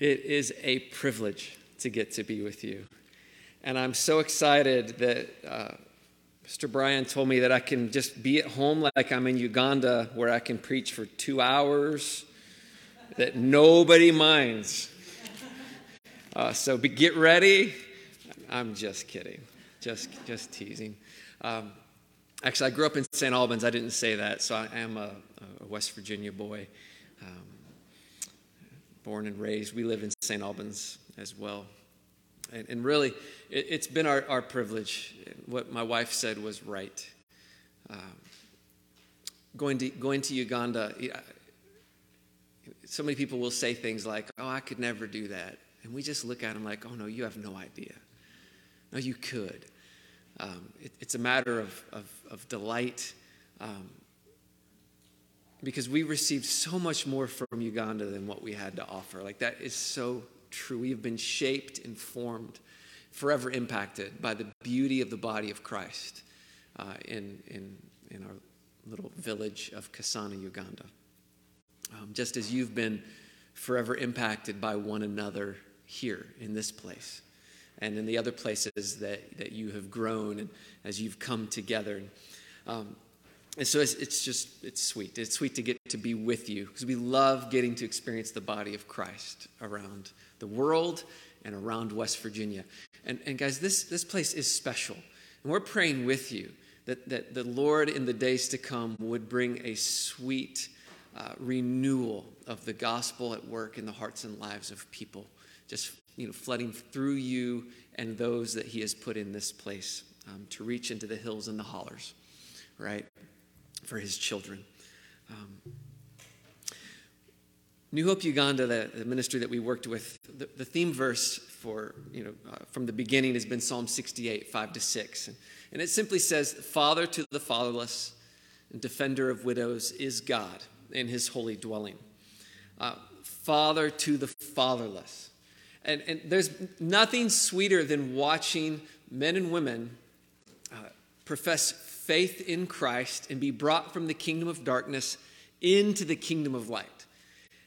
It is a privilege to get to be with you. And I'm so excited that uh, Mr. Brian told me that I can just be at home like I'm in Uganda, where I can preach for two hours, that nobody minds. Uh, so be, get ready. I'm just kidding, just, just teasing. Um, actually, I grew up in St. Albans. I didn't say that, so I am a, a West Virginia boy. Um, born and raised. We live in St. Albans as well. And, and really, it, has been our, our privilege. What my wife said was right. Um, going, to, going to Uganda, so many people will say things like, oh, I could never do that. And we just look at them like, oh, no, you have no idea. No, you could. Um, it, it's a matter of, of, of delight. Um, because we received so much more from Uganda than what we had to offer. Like, that is so true. We have been shaped and formed, forever impacted by the beauty of the body of Christ uh, in, in, in our little village of Kasana, Uganda. Um, just as you've been forever impacted by one another here in this place and in the other places that, that you have grown and as you've come together. Um, and so it's, it's, just, it's sweet. It's sweet to get to be with you because we love getting to experience the body of Christ around the world and around West Virginia. And, and guys, this, this place is special. And we're praying with you that, that the Lord in the days to come would bring a sweet uh, renewal of the gospel at work in the hearts and lives of people, just you know, flooding through you and those that He has put in this place um, to reach into the hills and the hollers, right? For his children. Um, New Hope Uganda, the, the, ministry that we worked with, the, the theme verse for, you know, uh, from the beginning has been Psalm 68, 5 to 6. And, and it simply says, Father to the fatherless and defender of widows is God in his holy dwelling. Uh, father to the fatherless. And, and there's nothing sweeter than watching men and women uh, profess faith in Christ and be brought from the kingdom of darkness into the kingdom of light.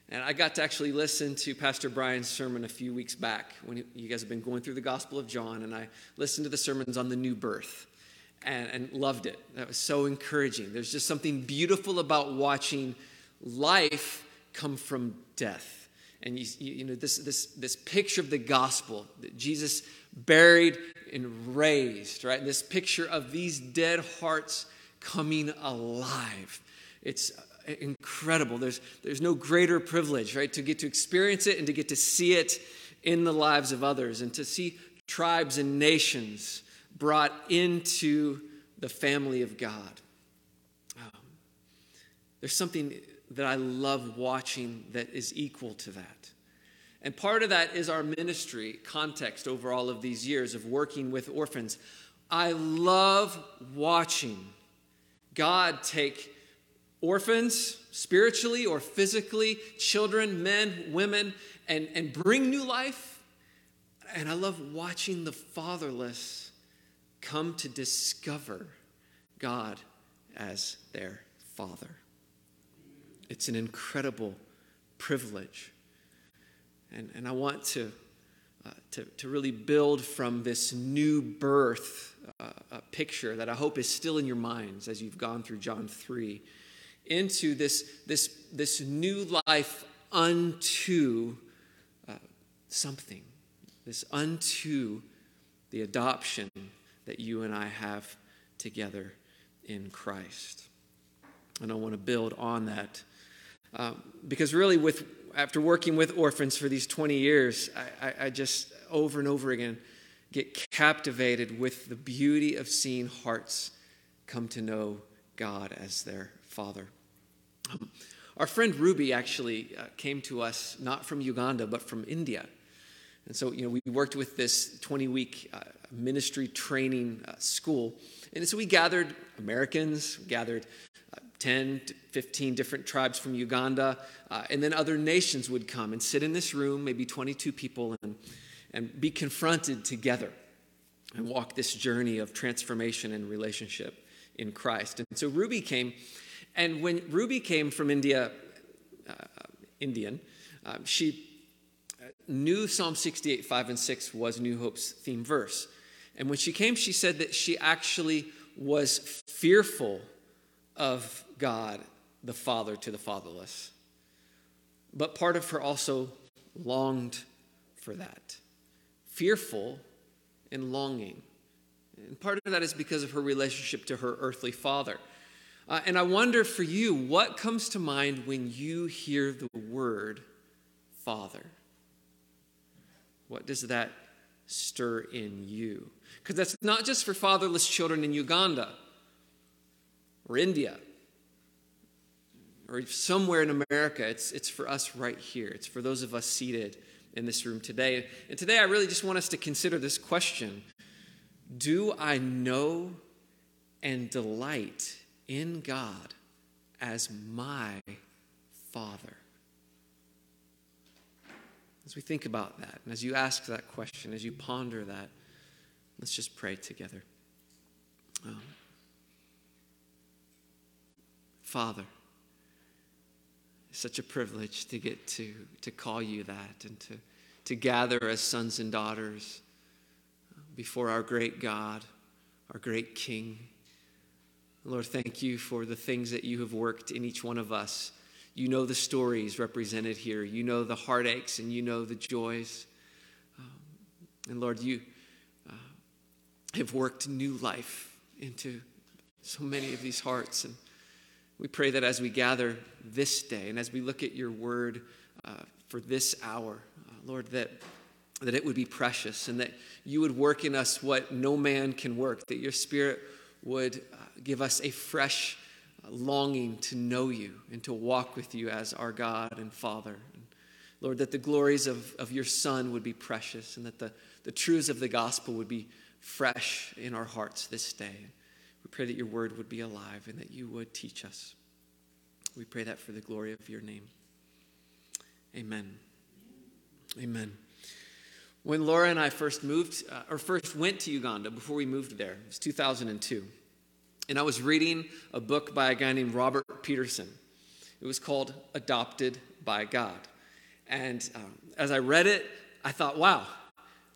And I got to actually listen to Pastor Brian's sermon a few weeks back when you guys have been going through the Gospel of John, and I listened to the sermons on the new birth and, and loved it. That was so encouraging. There's just something beautiful about watching life come from death. And you, you know, this, this, this picture of the gospel that Jesus buried and raised, right? This picture of these dead hearts coming alive. It's incredible. There's, there's no greater privilege, right? To get to experience it and to get to see it in the lives of others and to see tribes and nations brought into the family of God. Um, there's something that I love watching that is equal to that. And part of that is our ministry context over all of these years of working with orphans. I love watching God take orphans, spiritually or physically, children, men, women, and, and bring new life. And I love watching the fatherless come to discover God as their father. It's an incredible privilege. And, and I want to, uh, to, to really build from this new birth uh, picture that I hope is still in your minds as you've gone through John 3 into this, this, this new life unto uh, something, this unto the adoption that you and I have together in Christ. And I want to build on that. Um, because really, with after working with orphans for these 20 years, I, I, I just over and over again get captivated with the beauty of seeing hearts come to know God as their Father. Um, our friend Ruby actually uh, came to us not from Uganda, but from India. And so, you know, we worked with this 20 week uh, ministry training uh, school. And so we gathered Americans, gathered 10 15 different tribes from Uganda, uh, and then other nations would come and sit in this room, maybe 22 people, and, and be confronted together and walk this journey of transformation and relationship in Christ. And so Ruby came, and when Ruby came from India, uh, Indian, uh, she knew Psalm 68, 5 and 6 was New Hope's theme verse. And when she came, she said that she actually was fearful of God, the Father to the fatherless. But part of her also longed for that. Fearful and longing. And part of that is because of her relationship to her earthly father. Uh, and I wonder for you, what comes to mind when you hear the word Father? What does that stir in you? Because that's not just for fatherless children in Uganda or India or somewhere in America. It's, it's for us right here. It's for those of us seated in this room today. And today I really just want us to consider this question Do I know and delight in God as my Father? As we think about that, and as you ask that question, as you ponder that, let's just pray together. Um, Father, such a privilege to get to, to call you that and to, to gather as sons and daughters before our great God, our great King. Lord, thank you for the things that you have worked in each one of us you know the stories represented here. You know the heartaches and you know the joys. Um, and Lord, you uh, have worked new life into so many of these hearts. And we pray that as we gather this day and as we look at your word uh, for this hour, uh, Lord, that, that it would be precious and that you would work in us what no man can work, that your spirit would uh, give us a fresh longing to know you and to walk with you as our God and Father. And Lord, that the glories of, of your Son would be precious and that the, the truths of the gospel would be fresh in our hearts this day. Pray that your word would be alive and that you would teach us. We pray that for the glory of your name. Amen. Amen. When Laura and I first moved, uh, or first went to Uganda before we moved there, it was 2002. And I was reading a book by a guy named Robert Peterson. It was called Adopted by God. And um, as I read it, I thought, wow,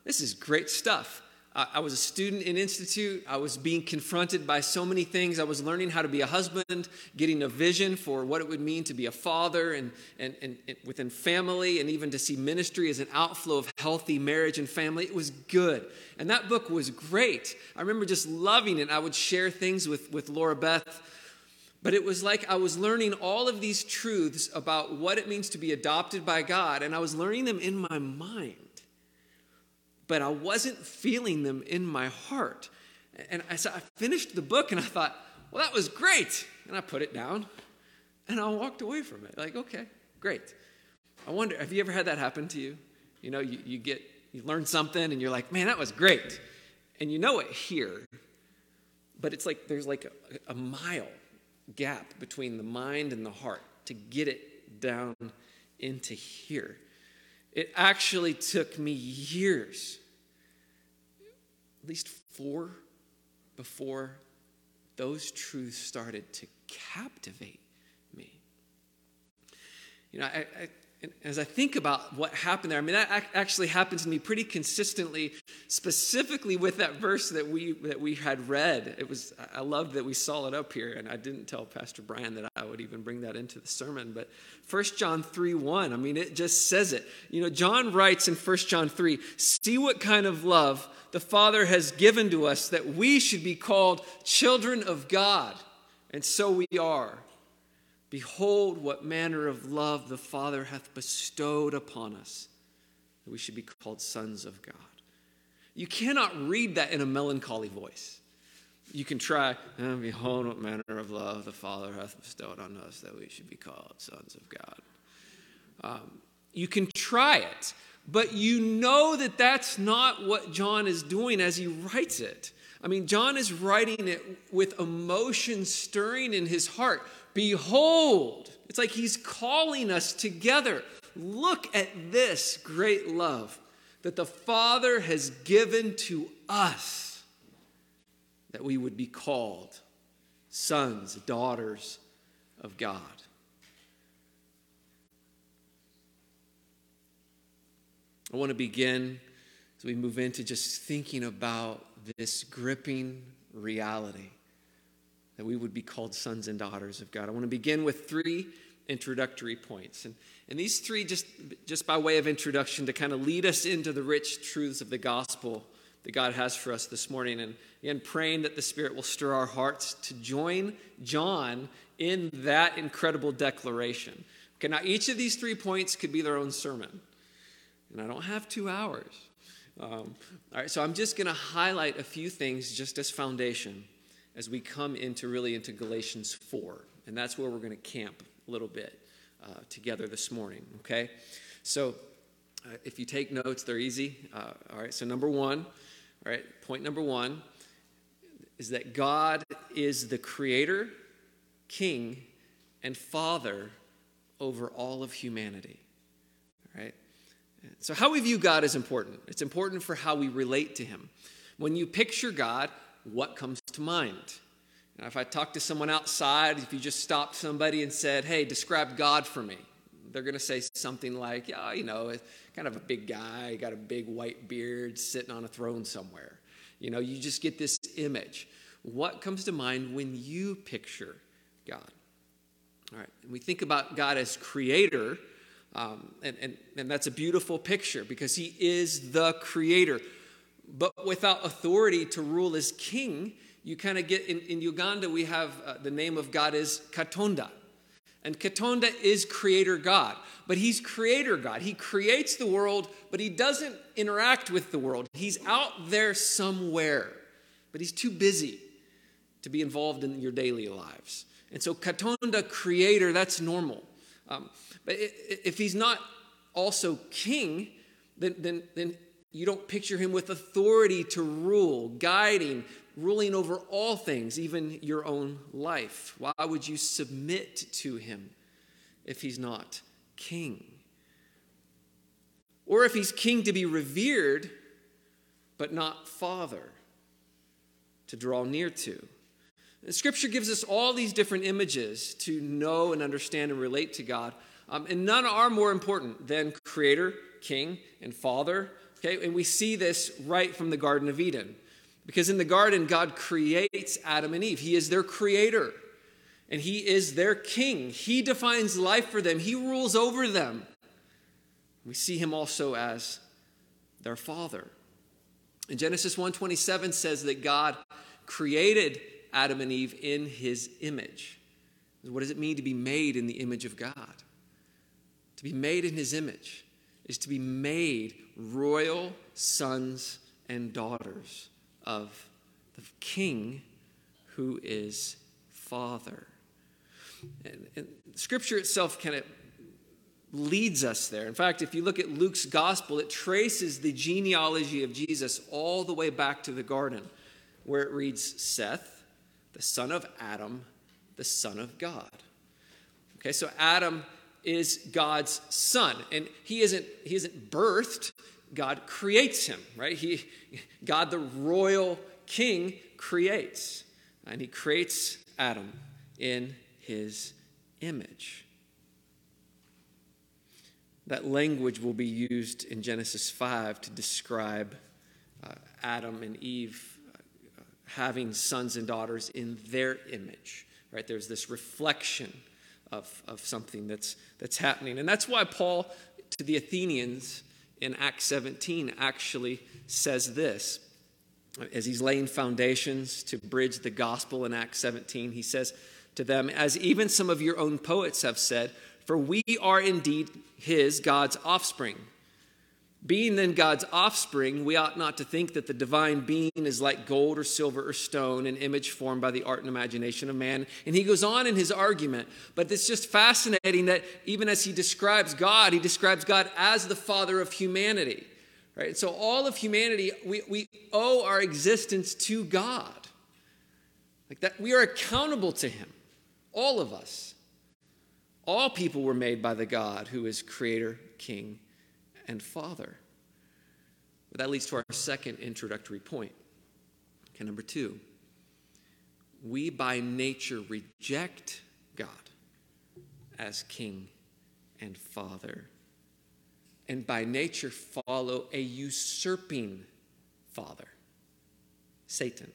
this is great stuff. I was a student in Institute. I was being confronted by so many things. I was learning how to be a husband, getting a vision for what it would mean to be a father and, and, and, and within family, and even to see ministry as an outflow of healthy marriage and family. It was good. And that book was great. I remember just loving it. I would share things with, with Laura Beth. But it was like I was learning all of these truths about what it means to be adopted by God, and I was learning them in my mind but I wasn't feeling them in my heart. And I, so I finished the book and I thought, well, that was great. And I put it down and I walked away from it. Like, okay, great. I wonder, have you ever had that happen to you? You know, you, you get, you learn something and you're like, man, that was great. And you know it here, but it's like there's like a, a mile gap between the mind and the heart to get it down into here. It actually took me years, at least four, before those truths started to captivate me. You know, I, I as I think about what happened there, I mean, that actually happens to me pretty consistently, specifically with that verse that we, that we had read. It was, I loved that we saw it up here, and I didn't tell Pastor Brian that I would even bring that into the sermon. But 1 John 3 1, I mean, it just says it. You know, John writes in 1 John 3 See what kind of love the Father has given to us that we should be called children of God. And so we are. Behold, what manner of love the Father hath bestowed upon us, that we should be called sons of God. You cannot read that in a melancholy voice. You can try, oh, behold, what manner of love the Father hath bestowed on us, that we should be called sons of God. Um, you can try it, but you know that that's not what John is doing as he writes it. I mean, John is writing it with emotion stirring in his heart. Behold, it's like he's calling us together. Look at this great love that the Father has given to us that we would be called sons, daughters of God. I want to begin as we move into just thinking about this gripping reality that we would be called sons and daughters of God. I want to begin with three introductory points. And, and these three, just, just by way of introduction, to kind of lead us into the rich truths of the gospel that God has for us this morning. And again, praying that the Spirit will stir our hearts to join John in that incredible declaration. Okay, now each of these three points could be their own sermon. And I don't have two hours. Um, all right, so I'm just going to highlight a few things just as foundation as we come into really into Galatians 4. And that's where we're going to camp a little bit uh, together this morning, okay? So uh, if you take notes, they're easy. Uh, all right, so number one, all right, point number one is that God is the creator, king, and father over all of humanity. All right? So, how we view God is important. It's important for how we relate to Him. When you picture God, what comes to mind? If I talk to someone outside, if you just stopped somebody and said, Hey, describe God for me, they're going to say something like, Yeah, you know, kind of a big guy, got a big white beard, sitting on a throne somewhere. You know, you just get this image. What comes to mind when you picture God? All right, and we think about God as creator, um, and, and, and that's a beautiful picture because he is the creator. But without authority to rule as king, you kind of get in, in Uganda, we have uh, the name of God is Katonda. And Katonda is creator God, but he's creator God. He creates the world, but he doesn't interact with the world. He's out there somewhere, but he's too busy to be involved in your daily lives. And so, Katonda, creator, that's normal. Um, but if he's not also king, then, then, then you don't picture him with authority to rule, guiding, ruling over all things, even your own life. Why would you submit to him if he's not king? Or if he's king to be revered, but not father to draw near to. And scripture gives us all these different images to know and understand and relate to God. Um, and none are more important than creator, king, and father. Okay, and we see this right from the Garden of Eden. Because in the garden, God creates Adam and Eve. He is their creator, and He is their king. He defines life for them, He rules over them. We see Him also as their father. And Genesis 1:27 says that God created Adam and Eve in his image. What does it mean to be made in the image of God? To be made in his image is to be made royal sons and daughters of the king who is father. And, and scripture itself kind of leads us there. In fact, if you look at Luke's gospel, it traces the genealogy of Jesus all the way back to the garden, where it reads Seth, the son of Adam, the son of God. Okay, so Adam is God's son, and he isn't he isn't birthed. God creates him, right? He, God, the royal king, creates, and he creates Adam in his image. That language will be used in Genesis 5 to describe uh, Adam and Eve having sons and daughters in their image, right? There's this reflection of, of something that's, that's happening. And that's why Paul, to the Athenians in Acts 17, actually says this. As he's laying foundations to bridge the gospel in Acts 17, he says to them, As even some of your own poets have said, for we are indeed his, God's offspring. Being then God's offspring, we ought not to think that the divine being is like gold or silver or stone, an image formed by the art and imagination of man. And he goes on in his argument, but it's just fascinating that even as he describes God, he describes God as the father of humanity. Right? So all of humanity, we, we owe our existence to God. Like that, we are accountable to him, all of us. All people were made by the God who is creator, king, and Father. But that leads to our second introductory point. Okay, number two, we by nature reject God as King and Father. and by nature follow a usurping father, Satan.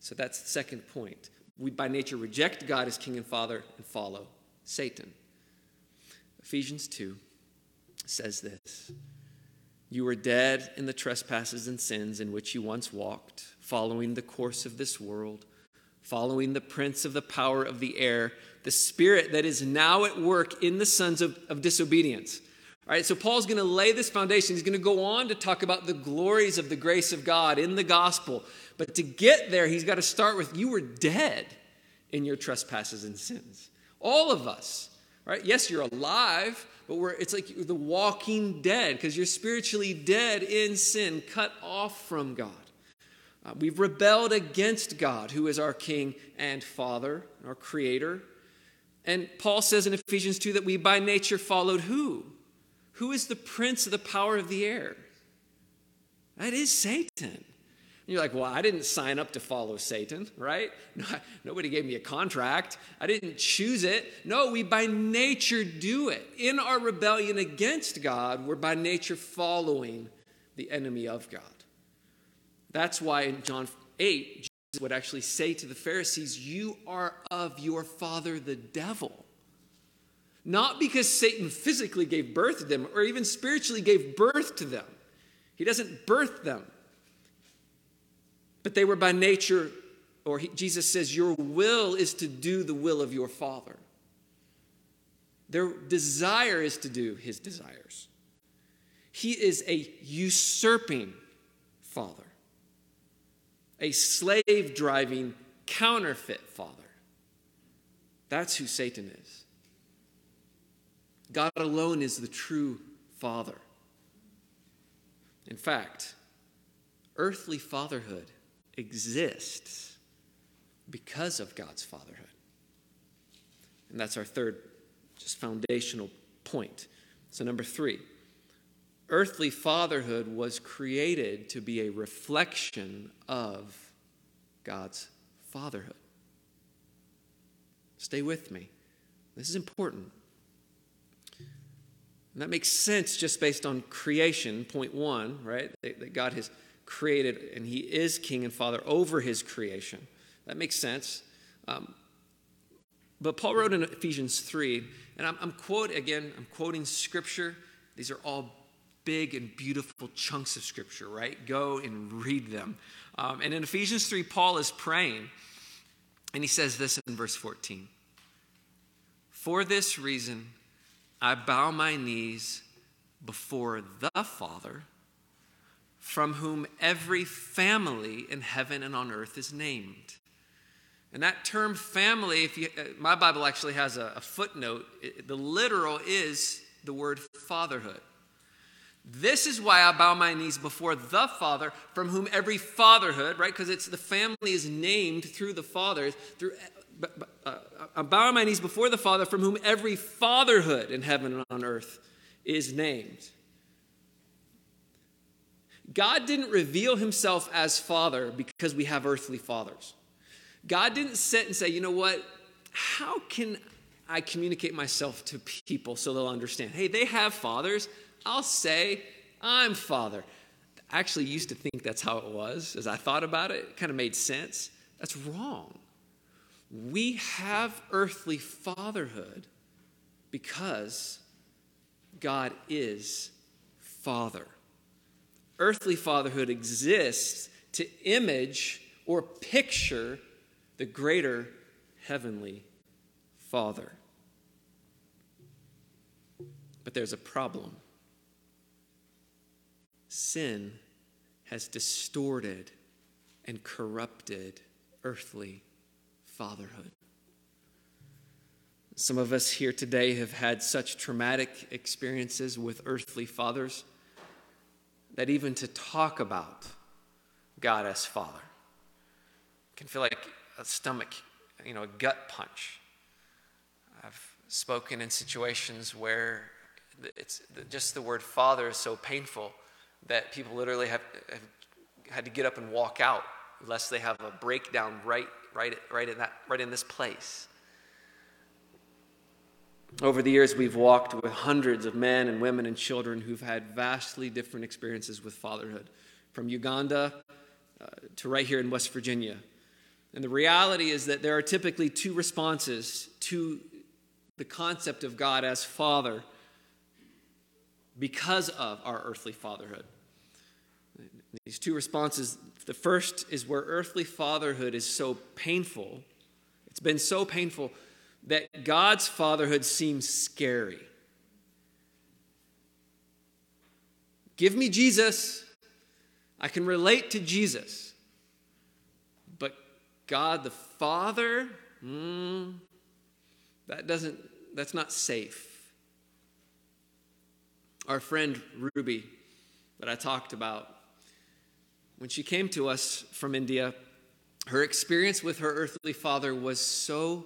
So that's the second point. We by nature reject God as king and father and follow Satan. Ephesians 2 says this You were dead in the trespasses and sins in which you once walked, following the course of this world, following the prince of the power of the air, the spirit that is now at work in the sons of, of disobedience. All right, so Paul's going to lay this foundation. He's going to go on to talk about the glories of the grace of God in the gospel. But to get there, he's got to start with you were dead in your trespasses and sins. All of us, right? Yes, you're alive, but it's like the walking dead because you're spiritually dead in sin, cut off from God. Uh, we've rebelled against God, who is our King and Father, our Creator. And Paul says in Ephesians 2 that we by nature followed who? Who is the prince of the power of the air? That is Satan. You're like, well, I didn't sign up to follow Satan, right? No, nobody gave me a contract. I didn't choose it. No, we by nature do it. In our rebellion against God, we're by nature following the enemy of God. That's why in John 8, Jesus would actually say to the Pharisees, You are of your father, the devil. Not because Satan physically gave birth to them or even spiritually gave birth to them. He doesn't birth them. But they were by nature, or he, Jesus says, Your will is to do the will of your Father. Their desire is to do his desires. He is a usurping father, a slave driving counterfeit father. That's who Satan is. God alone is the true Father. In fact, earthly fatherhood exists because of God's fatherhood. And that's our third, just foundational point. So, number three, earthly fatherhood was created to be a reflection of God's fatherhood. Stay with me. This is important. And that makes sense just based on creation, point one, right? That God has created and He is King and Father over His creation. That makes sense. Um, but Paul wrote in Ephesians 3, and I'm, I'm quote again, I'm quoting scripture. These are all big and beautiful chunks of scripture, right? Go and read them. Um, and in Ephesians 3, Paul is praying, and he says this in verse 14 For this reason, I bow my knees before the Father, from whom every family in heaven and on earth is named. And that term family, if you, uh, my Bible actually has a, a footnote, the literal is the word fatherhood. This is why I bow my knees before the Father, from whom every fatherhood, right? Because it's the family is named through the fathers, through uh, I bow my knees before the Father, from whom every fatherhood in heaven and on earth is named. God didn't reveal himself as Father because we have earthly fathers. God didn't sit and say, you know what? How can I communicate myself to people so they'll understand? Hey, they have fathers. I'll say, I'm Father. I actually used to think that's how it was. As I thought about it, it kind of made sense. That's wrong. We have earthly fatherhood because God is Father. Earthly fatherhood exists to image or picture the greater heavenly Father. But there's a problem. Sin has distorted and corrupted earthly fatherhood. Some of us here today have had such traumatic experiences with earthly fathers that even to talk about God as Father can feel like a stomach, you know, a gut punch. I've spoken in situations where it's just the word father is so painful that people literally have, have had to get up and walk out lest they have a breakdown right right, right, in that, right in this place. Over the years, we've walked with hundreds of men and women and children who've had vastly different experiences with fatherhood, from Uganda uh, to right here in West Virginia. And the reality is that there are typically two responses to the concept of God as Father because of our earthly fatherhood. These two responses the first is where earthly fatherhood is so painful, it's been so painful that God's fatherhood seems scary. Give me Jesus. I can relate to Jesus. But God the Father, mm, that doesn't, that's not safe. Our friend Ruby, that I talked about, when she came to us from India, her experience with her earthly father was so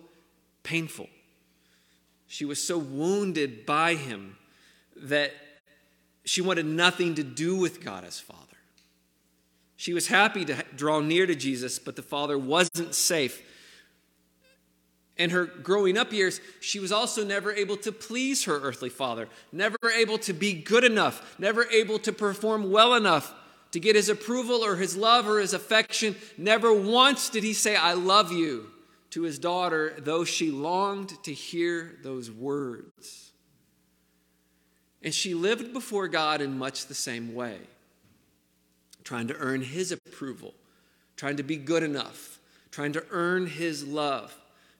painful. She was so wounded by him that she wanted nothing to do with God as Father. She was happy to draw near to Jesus, but the Father wasn't safe. In her growing up years, she was also never able to please her earthly father, never able to be good enough, never able to perform well enough to get his approval or his love or his affection. Never once did he say, I love you to his daughter, though she longed to hear those words. And she lived before God in much the same way, trying to earn his approval, trying to be good enough, trying to earn his love,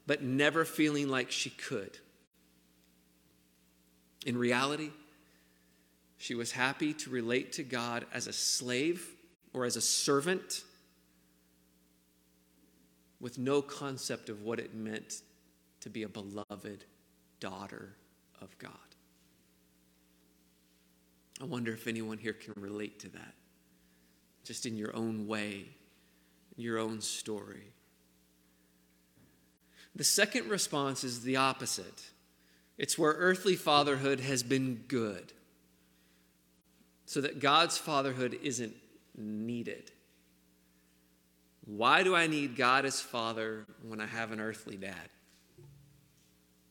but never feeling like she could. In reality, she was happy to relate to God as a slave or as a servant with no concept of what it meant to be a beloved daughter of God. I wonder if anyone here can relate to that, just in your own way, your own story. The second response is the opposite it's where earthly fatherhood has been good, so that God's fatherhood isn't needed. Why do I need God as Father when I have an earthly dad?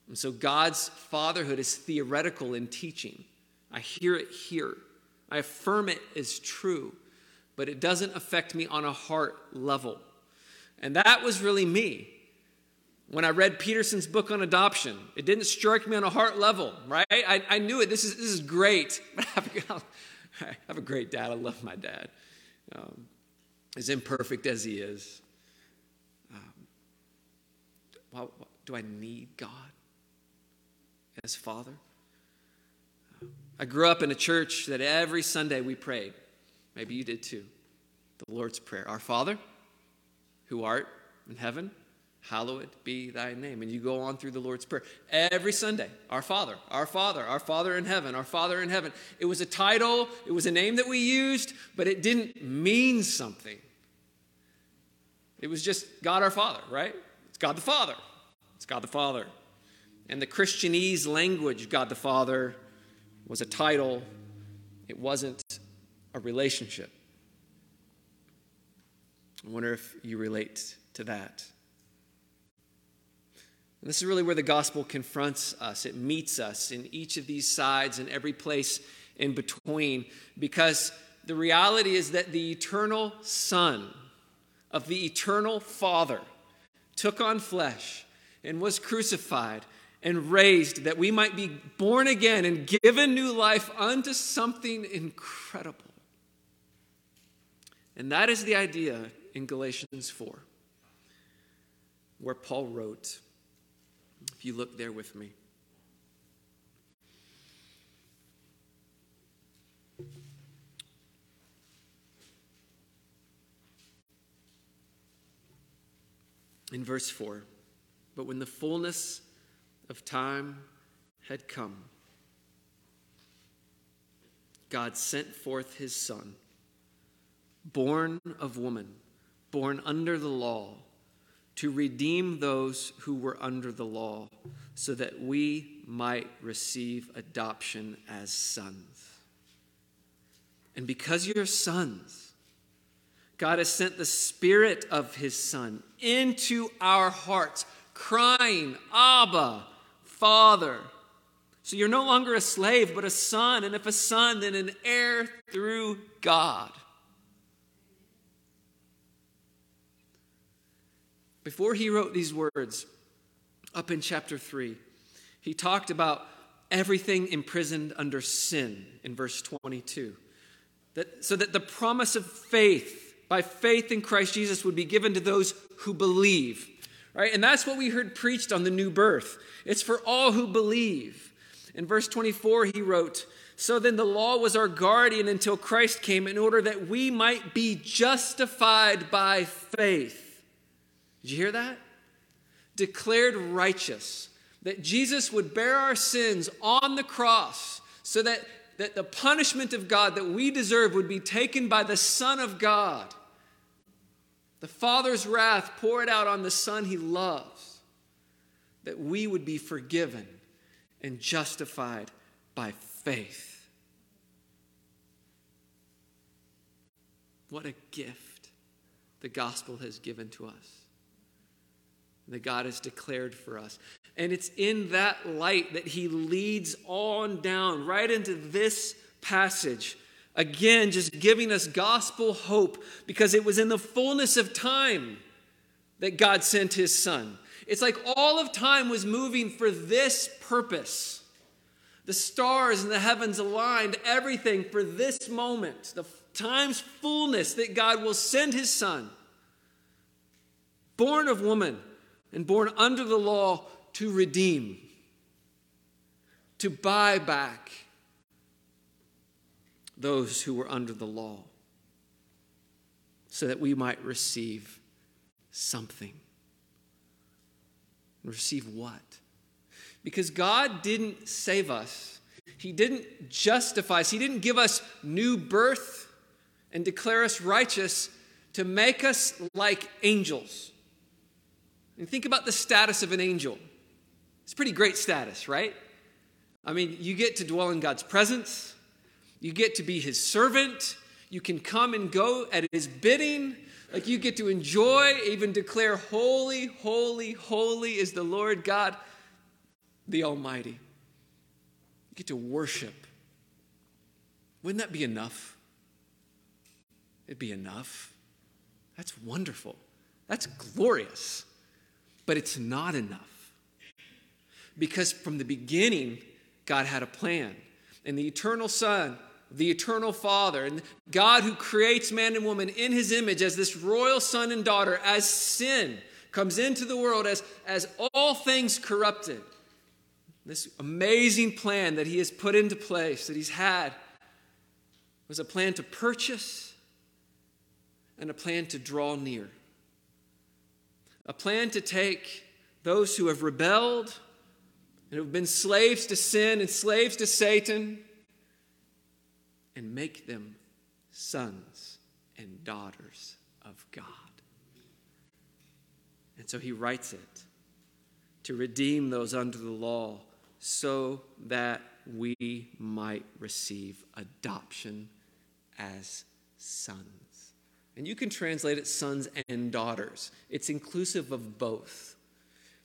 And so God's fatherhood is theoretical in teaching. I hear it here. I affirm it as true, but it doesn't affect me on a heart level. And that was really me. When I read Peterson's book on adoption, it didn't strike me on a heart level, right? I, I knew it. This is, this is great. I have, a, great dad. I love my dad. Um, as imperfect as he is, um, do I need God as Father? I grew up in a church that every Sunday we prayed. Maybe you did too. The Lord's Prayer Our Father, who art in heaven, hallowed be thy name. And you go on through the Lord's Prayer every Sunday. Our Father, our Father, our Father in heaven, our Father in heaven. It was a title, it was a name that we used, but it didn't mean something. It was just God our Father, right? It's God the Father. It's God the Father. And the Christianese language, God the Father, was a title, it wasn't a relationship. I wonder if you relate to that. This is really where the gospel confronts us. It meets us in each of these sides and every place in between because the reality is that the eternal Son of the eternal Father took on flesh and was crucified and raised that we might be born again and given new life unto something incredible. And that is the idea in Galatians 4, where Paul wrote, if you look there with me. In verse 4, but when the fullness of time had come, God sent forth his Son, born of woman, born under the law to redeem those who were under the law, so that we might receive adoption as sons. And because you're sons, God has sent the Spirit of His Son into our hearts, crying, Abba, Father. So you're no longer a slave, but a son. And if a son, then an heir through God. Before he wrote these words, up in chapter 3, he talked about everything imprisoned under sin in verse 22. That, so that the promise of faith, by faith in Christ Jesus, would be given to those who believe. Right? And that's what we heard preached on the new birth. It's for all who believe. In verse 24, he wrote, So then the law was our guardian until Christ came in order that we might be justified by faith. Did you hear that? Declared righteous. That Jesus would bear our sins on the cross so that, that the punishment of God that we deserve would be taken by the Son of God. The Father's wrath poured out on the Son he loves. That we would be forgiven and justified by faith. What a gift the gospel has given to us that God has declared for us. And it's in that light that he leads on down right into this passage. Again, just giving us gospel hope because it was in the fullness of time that God sent his son. It's like all of time was moving for this purpose. The stars in the heavens aligned everything for this moment, the time's fullness that God will send his son, born of woman and born under the law to redeem, to buy back those who were under the law, so that we might receive something. Receive what? Because God didn't save us. He didn't justify us. He didn't give us new birth and declare us righteous to make us like angels. And think about the status of an angel. It's pretty great status, right? I mean, you get to dwell in God's presence, you get to be his servant, you can come and go at his bidding. Like you get to enjoy, even declare, Holy, holy, holy is the Lord God, the Almighty. You get to worship. Wouldn't that be enough? It'd be enough. That's wonderful. That's glorious. But it's not enough. Because from the beginning, God had a plan. And the eternal Son, the eternal Father, and God who creates man and woman in his image as this royal son and daughter, as sin comes into the world, as, as all things corrupted. This amazing plan that he has put into place, that he's had, was a plan to purchase and a plan to draw near a plan to take those who have rebelled and who have been slaves to sin and slaves to Satan and make them sons and daughters of God. And so he writes it to redeem those under the law so that we might receive adoption as sons. And you can translate it sons and daughters. It's inclusive of both.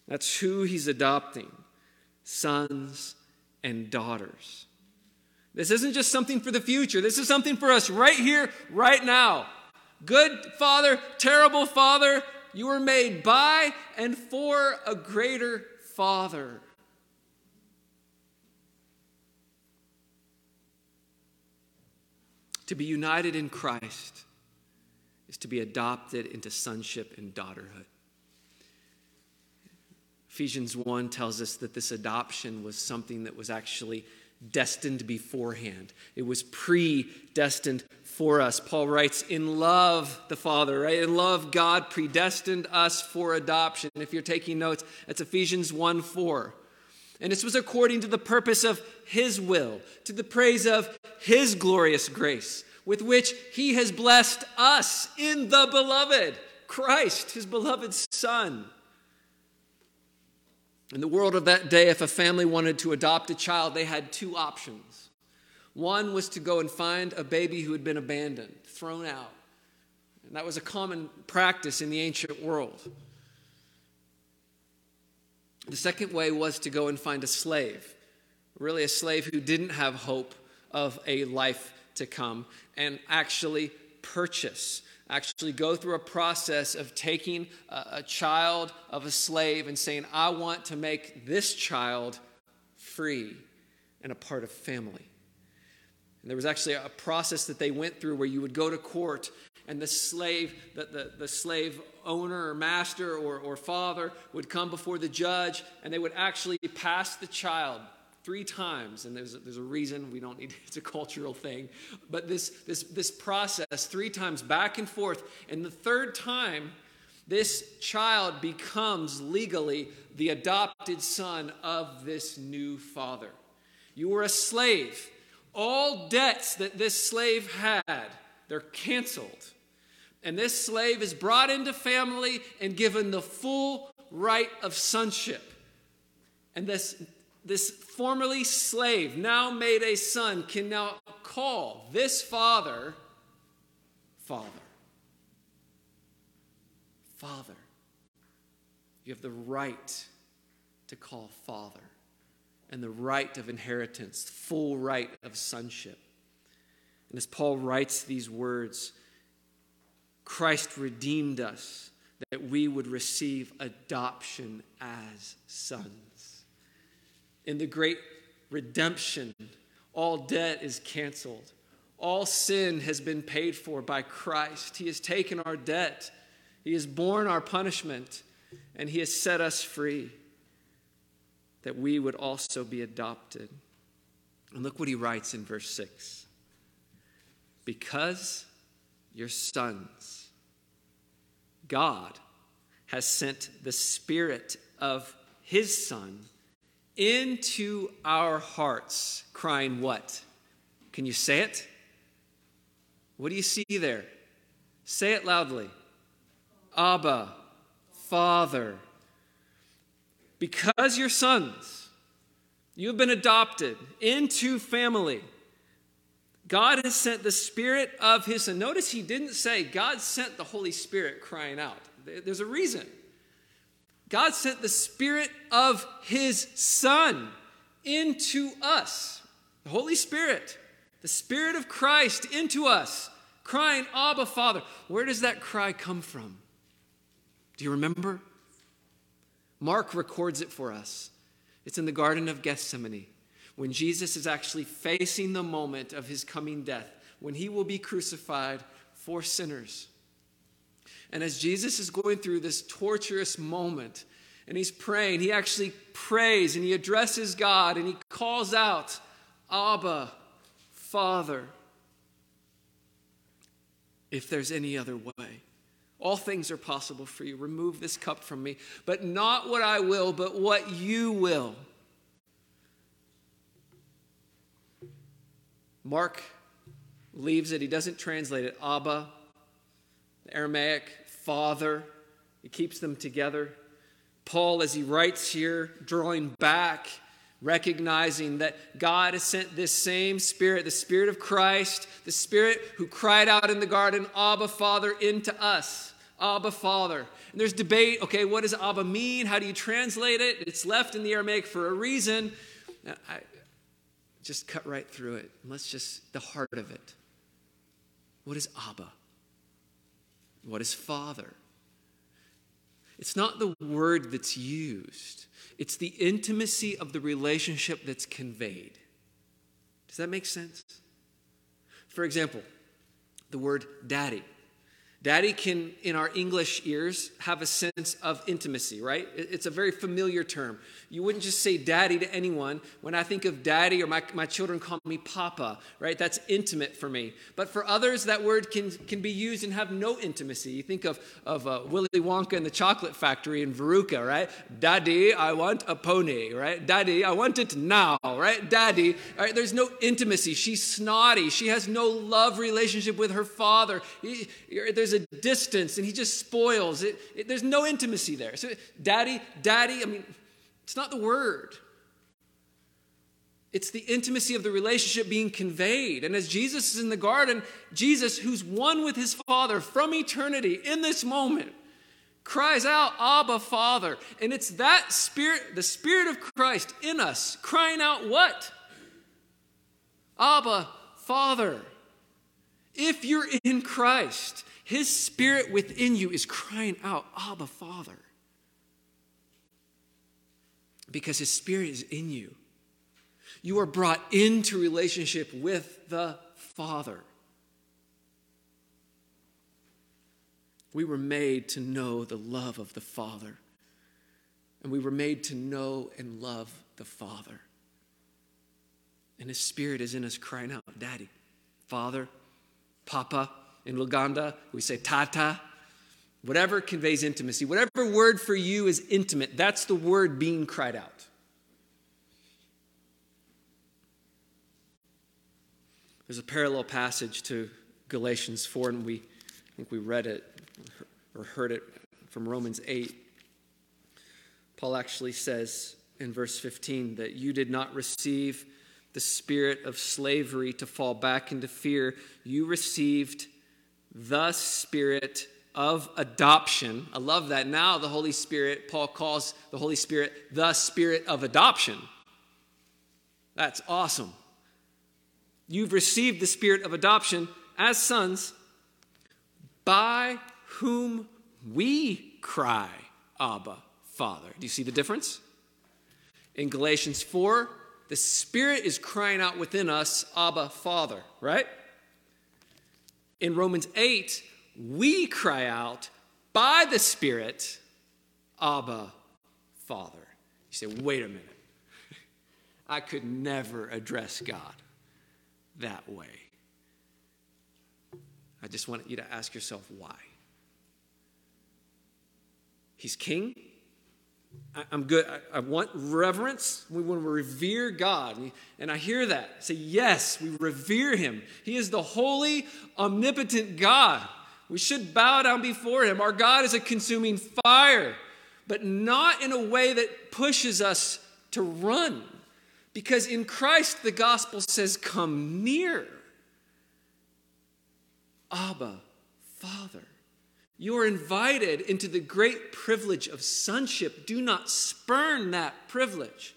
That's who he's adopting sons and daughters. This isn't just something for the future, this is something for us right here, right now. Good father, terrible father, you were made by and for a greater father. To be united in Christ is to be adopted into sonship and daughterhood. Ephesians 1 tells us that this adoption was something that was actually destined beforehand. It was predestined for us. Paul writes, In love, the Father, right? In love, God predestined us for adoption. If you're taking notes, that's Ephesians 1 4. And this was according to the purpose of His will, to the praise of His glorious grace with which he has blessed us in the beloved, Christ, his beloved Son. In the world of that day, if a family wanted to adopt a child, they had two options. One was to go and find a baby who had been abandoned, thrown out. And that was a common practice in the ancient world. The second way was to go and find a slave really a slave who didn't have hope of a life to come, and actually purchase, actually go through a process of taking a, a child of a slave and saying, I want to make this child free and a part of family. And there was actually a process that they went through where you would go to court and the slave, the, the, the slave owner or master or, or father would come before the judge and they would actually pass the child three times and there's a, there's a reason we don't need it's a cultural thing but this this this process three times back and forth and the third time this child becomes legally the adopted son of this new father. You were a slave. All debts that this slave had they're canceled. And this slave is brought into family and given the full right of sonship. And this this formerly slave, now made a son, can now call this father Father. Father. You have the right to call Father and the right of inheritance, full right of sonship. And as Paul writes these words, Christ redeemed us that we would receive adoption as sons. In the great redemption, all debt is canceled. All sin has been paid for by Christ. He has taken our debt, He has borne our punishment, and He has set us free that we would also be adopted. And look what He writes in verse 6 Because you're sons, God has sent the Spirit of His Son into our hearts, crying, What? Can you say it? What do you see there? Say it loudly Abba, Father. Because you're sons, you have been adopted into family. God has sent the Spirit of His Son. Notice He didn't say God sent the Holy Spirit crying out. There's a reason. God sent the Spirit of His Son into us. The Holy Spirit, the Spirit of Christ into us, crying, Abba, Father. Where does that cry come from? Do you remember? Mark records it for us. It's in the Garden of Gethsemane when Jesus is actually facing the moment of his coming death, when he will be crucified for sinners. And as Jesus is going through this torturous moment and he's praying, he actually prays and he addresses God and he calls out, Abba, Father, if there's any other way. All things are possible for you. Remove this cup from me, but not what I will, but what you will. Mark leaves it, he doesn't translate it. Abba, the Aramaic, Father. He keeps them together. Paul, as he writes here, drawing back, recognizing that God has sent this same Spirit, the Spirit of Christ, the Spirit who cried out in the garden, Abba, Father, into us. Abba, Father. And there's debate okay, what does Abba mean? How do you translate it? It's left in the Aramaic for a reason. I just cut right through it. Let's just, the heart of it. What is Abba? What is Father? It's not the word that's used, it's the intimacy of the relationship that's conveyed. Does that make sense? For example, the word daddy. Daddy can, in our English ears, have a sense of intimacy, right? It's a very familiar term. You wouldn't just say daddy to anyone. When I think of daddy, or my, my children call me papa, right? That's intimate for me. But for others, that word can, can be used and have no intimacy. You think of, of uh, Willy Wonka and the Chocolate Factory in Veruca, right? Daddy, I want a pony, right? Daddy, I want it now, right? Daddy, right? There's no intimacy. She's snotty. She has no love relationship with her father. He, there's a distance and he just spoils. It, it, there's no intimacy there. So, daddy, daddy, I mean, it's not the word. It's the intimacy of the relationship being conveyed. And as Jesus is in the garden, Jesus, who's one with his Father from eternity in this moment, cries out, Abba, Father. And it's that Spirit, the Spirit of Christ in us, crying out what? Abba, Father. If you're in Christ, His Spirit within you is crying out, Abba, Father. Because His Spirit is in you. You are brought into relationship with the Father. We were made to know the love of the Father. And we were made to know and love the Father. And His Spirit is in us crying out, Daddy, Father, Papa. In Luganda, we say Tata. Whatever conveys intimacy, whatever word for you is intimate, that's the word being cried out. There's a parallel passage to Galatians 4, and we I think we read it or heard it from Romans 8. Paul actually says in verse 15 that you did not receive the spirit of slavery to fall back into fear. You received the spirit of adoption. I love that. Now, the Holy Spirit, Paul calls the Holy Spirit the spirit of adoption. That's awesome. You've received the spirit of adoption as sons by whom we cry, Abba, Father. Do you see the difference? In Galatians 4, the Spirit is crying out within us, Abba, Father, right? In Romans 8, we cry out by the Spirit, Abba, Father. You say, wait a minute. I could never address God that way. I just want you to ask yourself why. He's king. I, am good. I, want reverence. We want to revere God. And I hear that. Say, yes, we revere him. He is the holy, omnipotent God. We should bow down before him. Our God is a consuming fire, but not in a way that pushes us to run. Because in Christ, the gospel says, Come near. Abba, Father. You are invited into the great privilege of sonship. Do not spurn that privilege.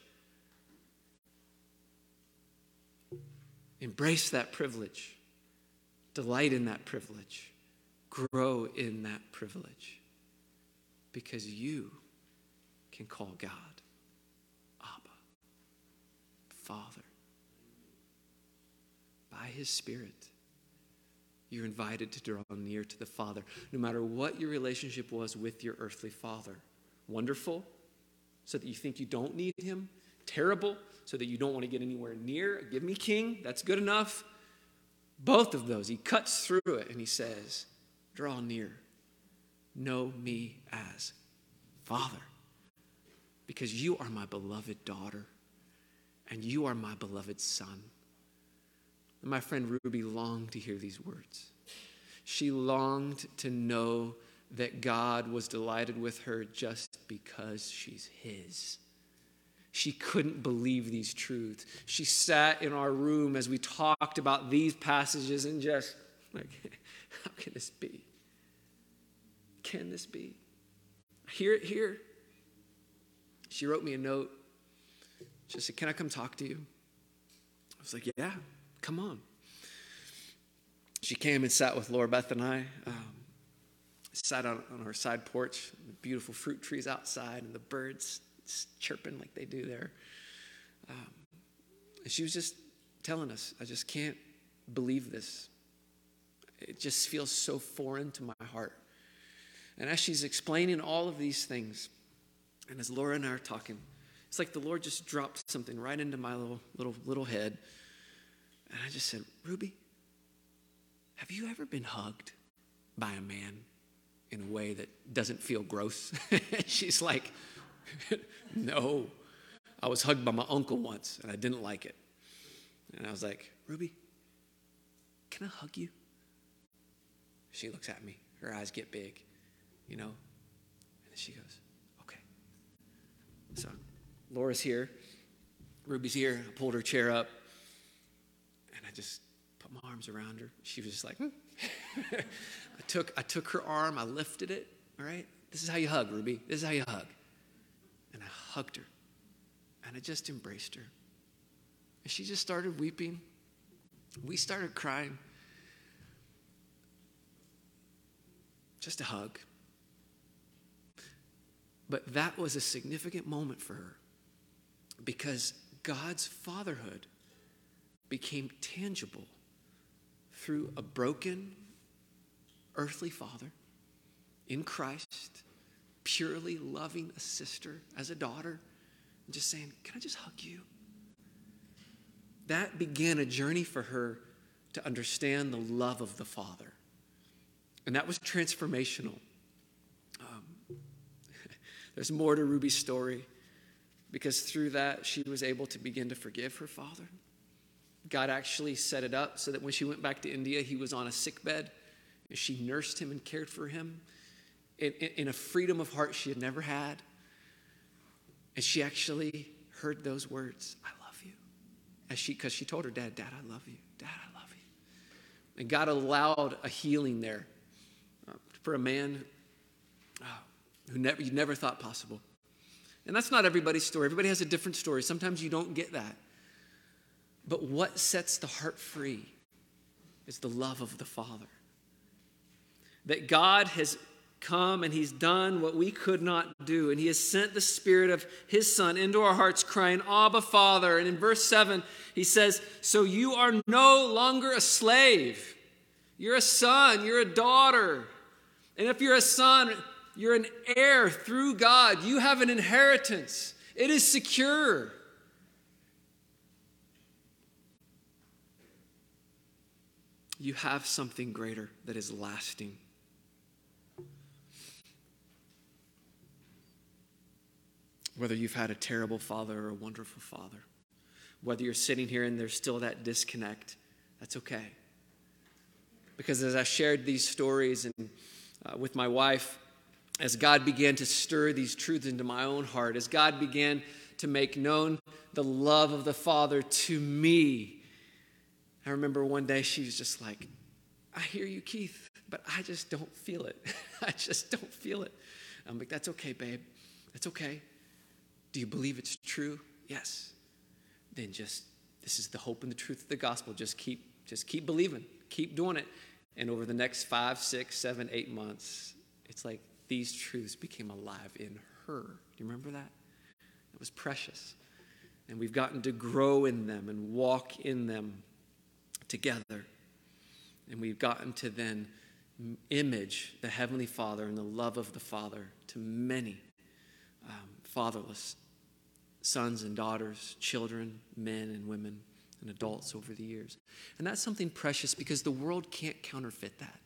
Embrace that privilege. Delight in that privilege. Grow in that privilege. Because you can call God Abba, Father, by His Spirit you're invited to draw near to the Father, no matter what your relationship was with your earthly father. Wonderful, so that you think you don't need him. Terrible, so that you don't want to get anywhere near. Give me king, that's good enough. Both of those, he cuts through it and he says, Draw near. Know me as Father, because you are my beloved daughter and you are my beloved son. And my friend Ruby longed to hear these words. She longed to know that God was delighted with her just because she's His. She couldn't believe these truths. She sat in our room as we talked about these passages and just, like, how can this be? Can this be? I hear it here. She wrote me a note. She said, Can I come talk to you? I was like, Yeah. Come on. She came and sat with Laura Beth and I. Um, sat on, on our side porch, the beautiful fruit trees outside, and the birds chirping like they do there. Um, and she was just telling us, I just can't believe this. It just feels so foreign to my heart. And as she's explaining all of these things, and as Laura and I are talking, it's like the Lord just dropped something right into my little little little head. And I just said, Ruby, have you ever been hugged by a man in a way that doesn't feel gross? She's like, No. I was hugged by my uncle once and I didn't like it. And I was like, Ruby, can I hug you? She looks at me, her eyes get big, you know? And she goes, Okay. So Laura's here, Ruby's here. I pulled her chair up. I just put my arms around her. She was just like, hmm. I took I took her arm, I lifted it, all right? This is how you hug, Ruby. This is how you hug. And I hugged her. And I just embraced her. And she just started weeping. We started crying. Just a hug. But that was a significant moment for her because God's fatherhood became tangible through a broken earthly father in Christ, purely loving a sister as a daughter, and just saying, Can I just hug you? That began a journey for her to understand the love of the Father. And that was transformational. Um, there's more to Ruby's story because through that, she was able to begin to forgive her father. God actually set it up so that when she went back to India, he was on a sick bed. And she nursed him and cared for him in, in, in a freedom of heart she had never had. And she actually heard those words, I love you. As she, because she told her dad, Dad, I love you. Dad, I love you. And God allowed a healing there uh, for a man uh, who never, you never thought possible. And that's not everybody's story. Everybody has a different story. Sometimes you don't get that. But what sets the heart free is the love of the Father. That God has come and He's done what we could not do. And He has sent the Spirit of His Son into our hearts, crying, Abba, Father. And in verse 7, He says, So you are no longer a slave. You're a son, you're a daughter. And if you're a son, you're an heir through God. You have an inheritance, it is secure. You have something greater that is lasting. Whether you've had a terrible father or a wonderful father, whether you're sitting here and there's still that disconnect, that's okay. Because as I shared these stories and uh, with my wife, as God began to stir these truths into my own heart, as God began to make known the love of the Father to me, I remember one day she was just like, I hear you, Keith, but I just don't feel it. I just don't feel it. I'm like, that's okay, babe. That's okay. Do you believe it's true? Yes. Then just, this is the hope and the truth of the gospel. Just keep, just keep believing. Keep doing it. And over the next five, six, seven, eight months, it's like these truths became alive in her. Do you remember that? It was precious. And we've gotten to grow in them and walk in them together. And we've gotten to then image the Heavenly Father and the love of the Father to many um, fatherless sons and daughters, children, men and women, and adults over the years. And that's something precious because the world can't counterfeit that.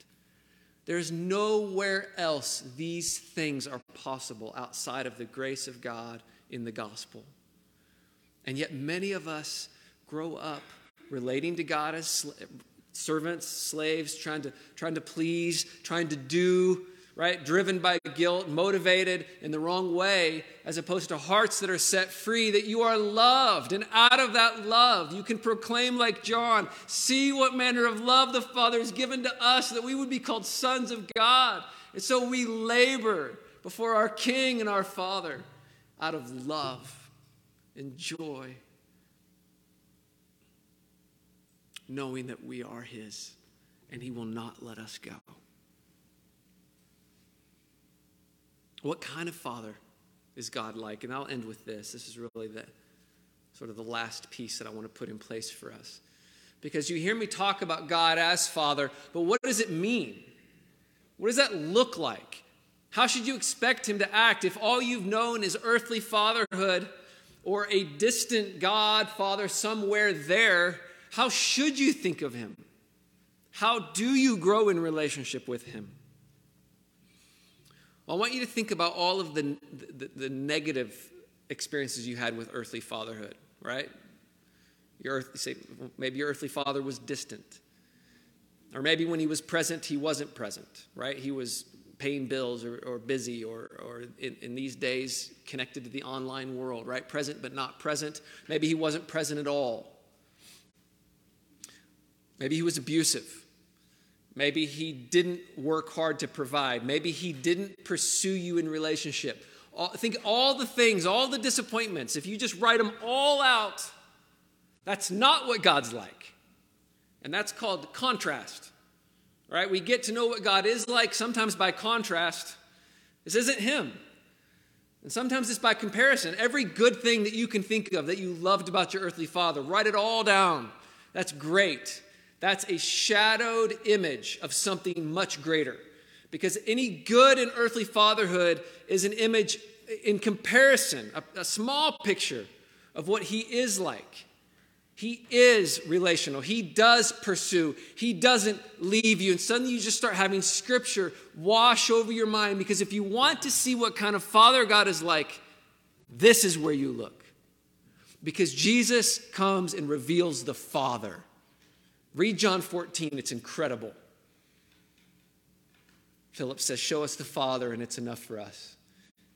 There's nowhere else these things are possible outside of the grace of God in the gospel. And yet, many of us grow up relating to God as sl- servants, slaves, trying to, trying to please, trying to do, right? Driven by guilt, motivated in the wrong way, as opposed to hearts that are set free, that you are loved. And out of that love, you can proclaim, like John, see what manner of love the Father has given to us, that we would be called sons of God. And so we labor before our King and our Father out of love and joy, knowing that we are His and He will not let us go. What kind of father is God like? And I'll end with this. This is really the sort of the last piece that I want to put in place for us. Because you hear me talk about God as Father, but what does it mean? What does that look like? How should you expect Him to act if all you've known is earthly fatherhood or a distant God, Father, somewhere there? How should you think of Him? How do you grow in relationship with Him? Well, I want you to think about all of the, the, the negative experiences you had with earthly fatherhood, right? Your earth, say, maybe your earthly father was distant. Or maybe when he was present, he wasn't present, right? He was paying bills or, or busy or, or in, in these days connected to the online world, right? Present but not present. Maybe he wasn't present at all. Maybe he was abusive. Maybe he didn't work hard to provide. Maybe he didn't pursue you in relationship. All, think all the things, all the disappointments, if you just write them all out, that's not what God's like. And that's called contrast. Right? We get to know what God is like sometimes by contrast. This isn't him. And sometimes it's by comparison. Every good thing that you can think of that you loved about your earthly father, write it all down. That's great. That's a shadowed image of something much greater. Because any good in earthly fatherhood is an image in comparison, a, a small picture of what he is like. He is relational. He does pursue. He doesn't leave you. And suddenly you just start having scripture wash over your mind because if you want to see what kind of father God is like, this is where you look. Because Jesus comes and reveals the Father. Read John 14, it's incredible. Philip says, Show us the Father, and it's enough for us.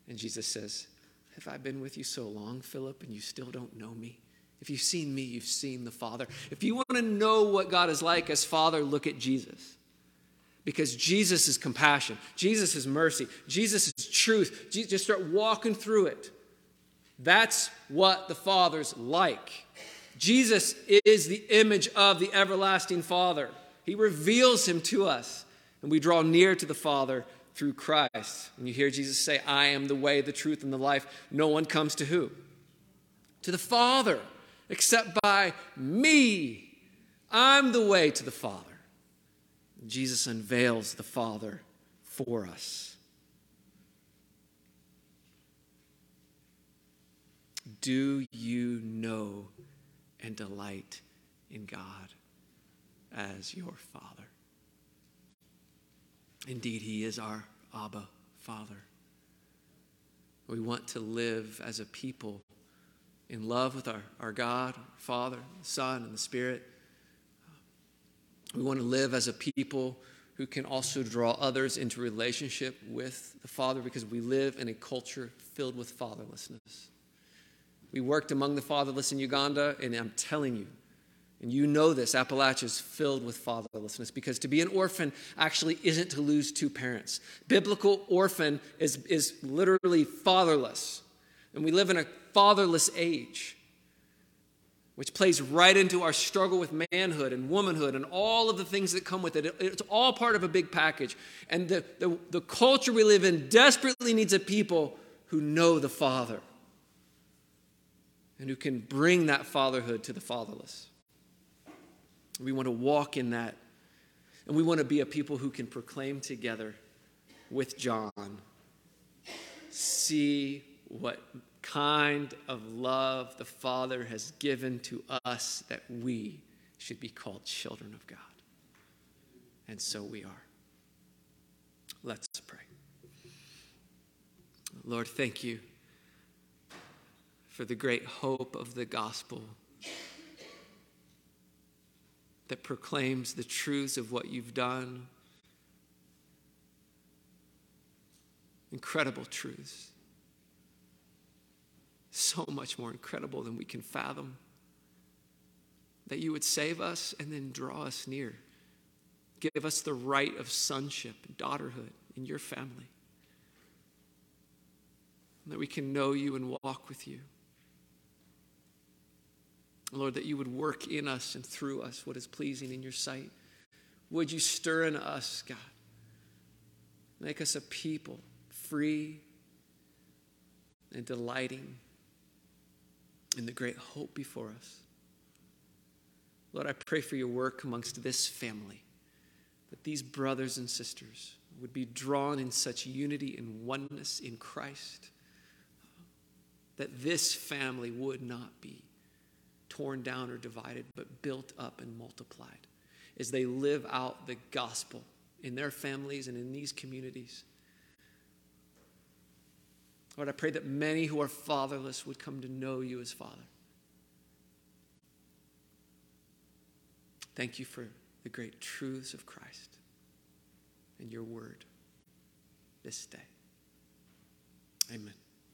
And Jesus says, Have I been with you so long, Philip, and you still don't know me? If you've seen me, you've seen the Father. If you want to know what God is like as Father, look at Jesus. Because Jesus is compassion, Jesus is mercy, Jesus is truth. Just start walking through it. That's what the Father's like. Jesus is the image of the everlasting Father. He reveals him to us, and we draw near to the Father through Christ. And you hear Jesus say, I am the way, the truth, and the life. No one comes to who? To the Father, except by me. I'm the way to the Father. Jesus unveils the Father for us. Do you know and delight in God as your Father. Indeed, He is our Abba Father. We want to live as a people in love with our, our God, Father, the Son, and the Spirit. We want to live as a people who can also draw others into relationship with the Father because we live in a culture filled with fatherlessness. We worked among the fatherless in Uganda, and I'm telling you, and you know this, Appalachia is filled with fatherlessness because to be an orphan actually isn't to lose two parents. Biblical orphan is, is literally fatherless. And we live in a fatherless age, which plays right into our struggle with manhood and womanhood and all of the things that come with it. It's all part of a big package. And the, the, the culture we live in desperately needs a people who know the Father and who can bring that fatherhood to the fatherless. We want to walk in that. And we want to be a people who can proclaim together with John see what kind of love the Father has given to us that we should be called children of God. And so we are. Let's pray. Lord, thank you for the great hope of the gospel that proclaims the truths of what you've done. Incredible truths. So much more incredible than we can fathom. That you would save us and then draw us near. Give us the right of sonship daughterhood in your family. And that we can know you and walk with you. Lord, that you would work in us and through us what is pleasing in your sight. Would you stir in us, God? Make us a people free and delighting in the great hope before us. Lord, I pray for your work amongst this family, that these brothers and sisters would be drawn in such unity and oneness in Christ, that this family would not be torn down or divided, but built up and multiplied as they live out the gospel in their families and in these communities. Lord, I pray that many who are fatherless would come to know you as Father. Thank you for the great truths of Christ and your word this day. Amen.